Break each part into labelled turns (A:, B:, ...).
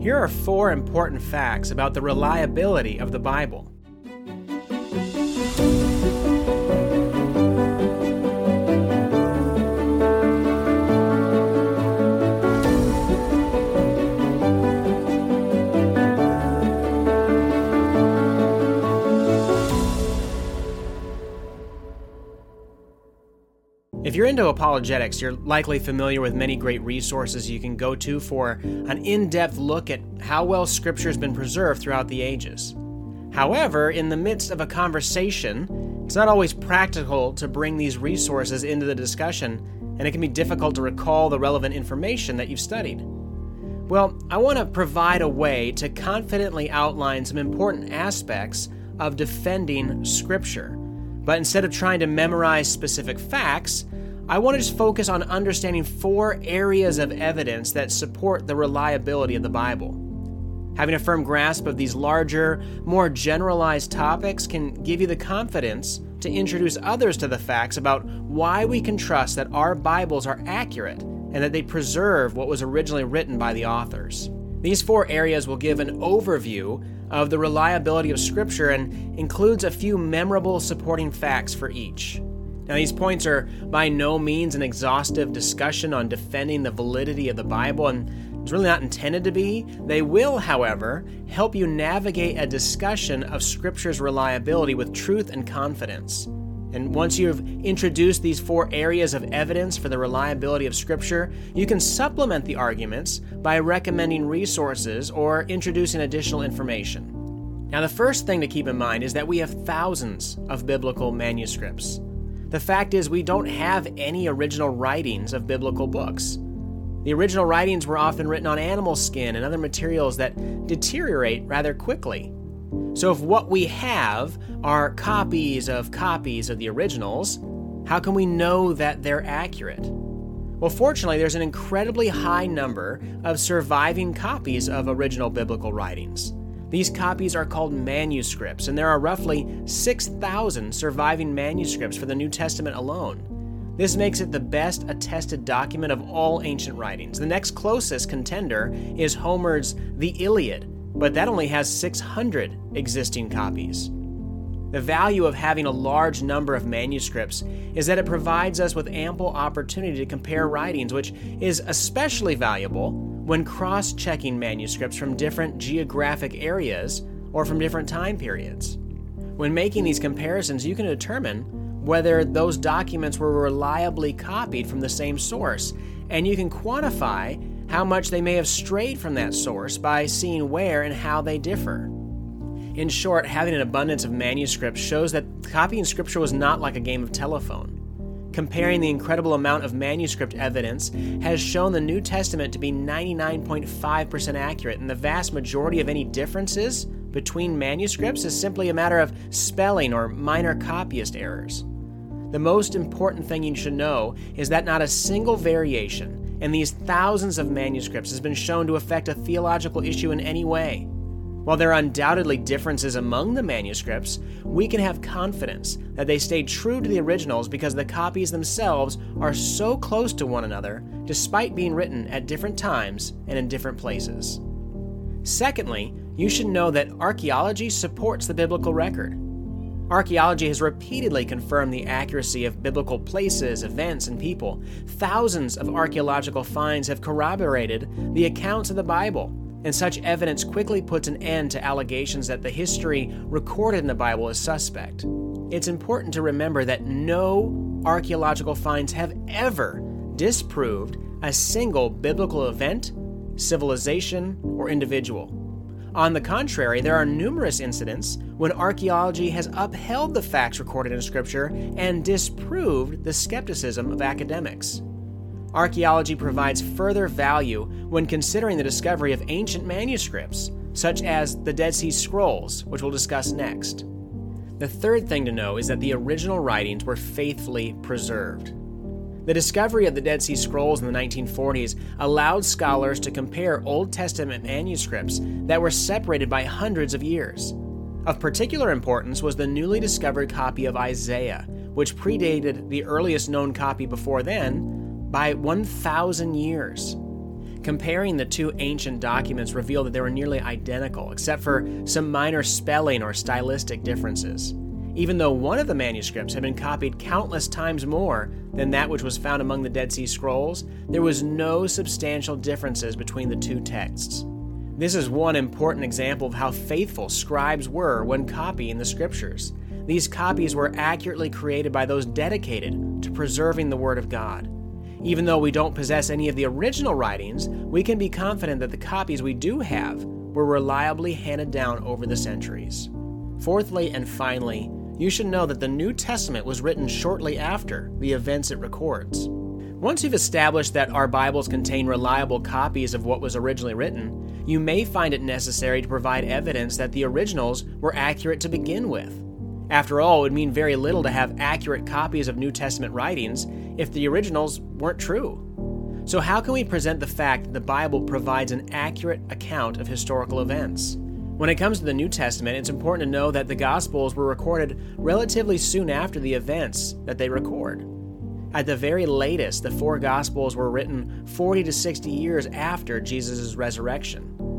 A: Here are four important facts about the reliability of the Bible. If you're into apologetics, you're likely familiar with many great resources you can go to for an in depth look at how well Scripture has been preserved throughout the ages. However, in the midst of a conversation, it's not always practical to bring these resources into the discussion, and it can be difficult to recall the relevant information that you've studied. Well, I want to provide a way to confidently outline some important aspects of defending Scripture. But instead of trying to memorize specific facts, I want to just focus on understanding four areas of evidence that support the reliability of the Bible. Having a firm grasp of these larger, more generalized topics can give you the confidence to introduce others to the facts about why we can trust that our Bibles are accurate and that they preserve what was originally written by the authors. These four areas will give an overview of the reliability of Scripture and includes a few memorable supporting facts for each. Now, these points are by no means an exhaustive discussion on defending the validity of the Bible, and it's really not intended to be. They will, however, help you navigate a discussion of Scripture's reliability with truth and confidence. And once you've introduced these four areas of evidence for the reliability of Scripture, you can supplement the arguments by recommending resources or introducing additional information. Now, the first thing to keep in mind is that we have thousands of biblical manuscripts. The fact is, we don't have any original writings of biblical books. The original writings were often written on animal skin and other materials that deteriorate rather quickly. So, if what we have are copies of copies of the originals, how can we know that they're accurate? Well, fortunately, there's an incredibly high number of surviving copies of original biblical writings. These copies are called manuscripts, and there are roughly 6,000 surviving manuscripts for the New Testament alone. This makes it the best attested document of all ancient writings. The next closest contender is Homer's The Iliad, but that only has 600 existing copies. The value of having a large number of manuscripts is that it provides us with ample opportunity to compare writings, which is especially valuable when cross checking manuscripts from different geographic areas or from different time periods. When making these comparisons, you can determine whether those documents were reliably copied from the same source, and you can quantify how much they may have strayed from that source by seeing where and how they differ. In short, having an abundance of manuscripts shows that copying scripture was not like a game of telephone. Comparing the incredible amount of manuscript evidence has shown the New Testament to be 99.5% accurate, and the vast majority of any differences between manuscripts is simply a matter of spelling or minor copyist errors. The most important thing you should know is that not a single variation in these thousands of manuscripts has been shown to affect a theological issue in any way. While there are undoubtedly differences among the manuscripts, we can have confidence that they stayed true to the originals because the copies themselves are so close to one another, despite being written at different times and in different places. Secondly, you should know that archaeology supports the biblical record. Archaeology has repeatedly confirmed the accuracy of biblical places, events, and people. Thousands of archaeological finds have corroborated the accounts of the Bible, and such evidence quickly puts an end to allegations that the history recorded in the Bible is suspect. It's important to remember that no archaeological finds have ever disproved a single biblical event, civilization, or individual. On the contrary, there are numerous incidents when archaeology has upheld the facts recorded in Scripture and disproved the skepticism of academics. Archaeology provides further value when considering the discovery of ancient manuscripts, such as the Dead Sea Scrolls, which we'll discuss next. The third thing to know is that the original writings were faithfully preserved. The discovery of the Dead Sea Scrolls in the 1940s allowed scholars to compare Old Testament manuscripts that were separated by hundreds of years. Of particular importance was the newly discovered copy of Isaiah, which predated the earliest known copy before then by 1,000 years. Comparing the two ancient documents revealed that they were nearly identical, except for some minor spelling or stylistic differences. Even though one of the manuscripts had been copied countless times more than that which was found among the Dead Sea Scrolls, there was no substantial differences between the two texts. This is one important example of how faithful scribes were when copying the scriptures. These copies were accurately created by those dedicated to preserving the Word of God. Even though we don't possess any of the original writings, we can be confident that the copies we do have were reliably handed down over the centuries. Fourthly and finally, you should know that the New Testament was written shortly after the events it records. Once you've established that our Bibles contain reliable copies of what was originally written, you may find it necessary to provide evidence that the originals were accurate to begin with. After all, it would mean very little to have accurate copies of New Testament writings if the originals weren't true. So, how can we present the fact that the Bible provides an accurate account of historical events? When it comes to the New Testament, it's important to know that the Gospels were recorded relatively soon after the events that they record. At the very latest, the four Gospels were written 40 to 60 years after Jesus' resurrection.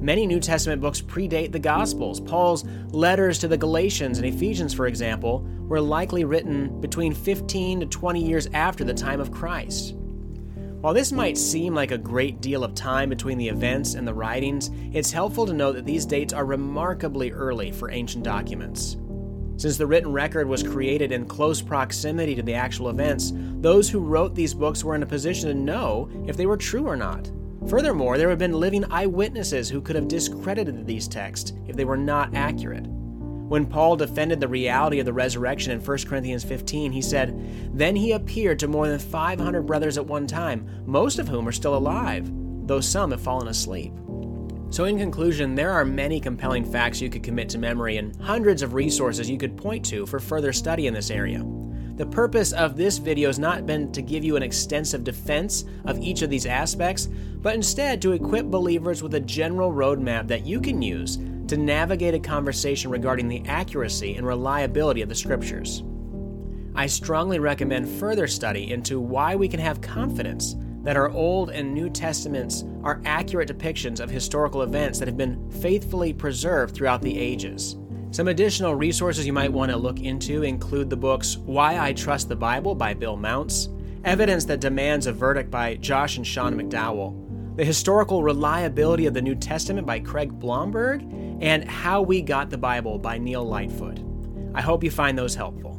A: Many New Testament books predate the Gospels. Paul's letters to the Galatians and Ephesians, for example, were likely written between 15 to 20 years after the time of Christ. While this might seem like a great deal of time between the events and the writings, it's helpful to note that these dates are remarkably early for ancient documents. Since the written record was created in close proximity to the actual events, those who wrote these books were in a position to know if they were true or not. Furthermore, there have been living eyewitnesses who could have discredited these texts if they were not accurate. When Paul defended the reality of the resurrection in 1 Corinthians 15, he said, Then he appeared to more than 500 brothers at one time, most of whom are still alive, though some have fallen asleep. So, in conclusion, there are many compelling facts you could commit to memory and hundreds of resources you could point to for further study in this area. The purpose of this video has not been to give you an extensive defense of each of these aspects, but instead to equip believers with a general roadmap that you can use to navigate a conversation regarding the accuracy and reliability of the scriptures. I strongly recommend further study into why we can have confidence that our Old and New Testaments are accurate depictions of historical events that have been faithfully preserved throughout the ages. Some additional resources you might want to look into include the books Why I Trust the Bible by Bill Mounce, Evidence That Demands a Verdict by Josh and Sean McDowell, The Historical Reliability of the New Testament by Craig Blomberg, and How We Got the Bible by Neil Lightfoot. I hope you find those helpful.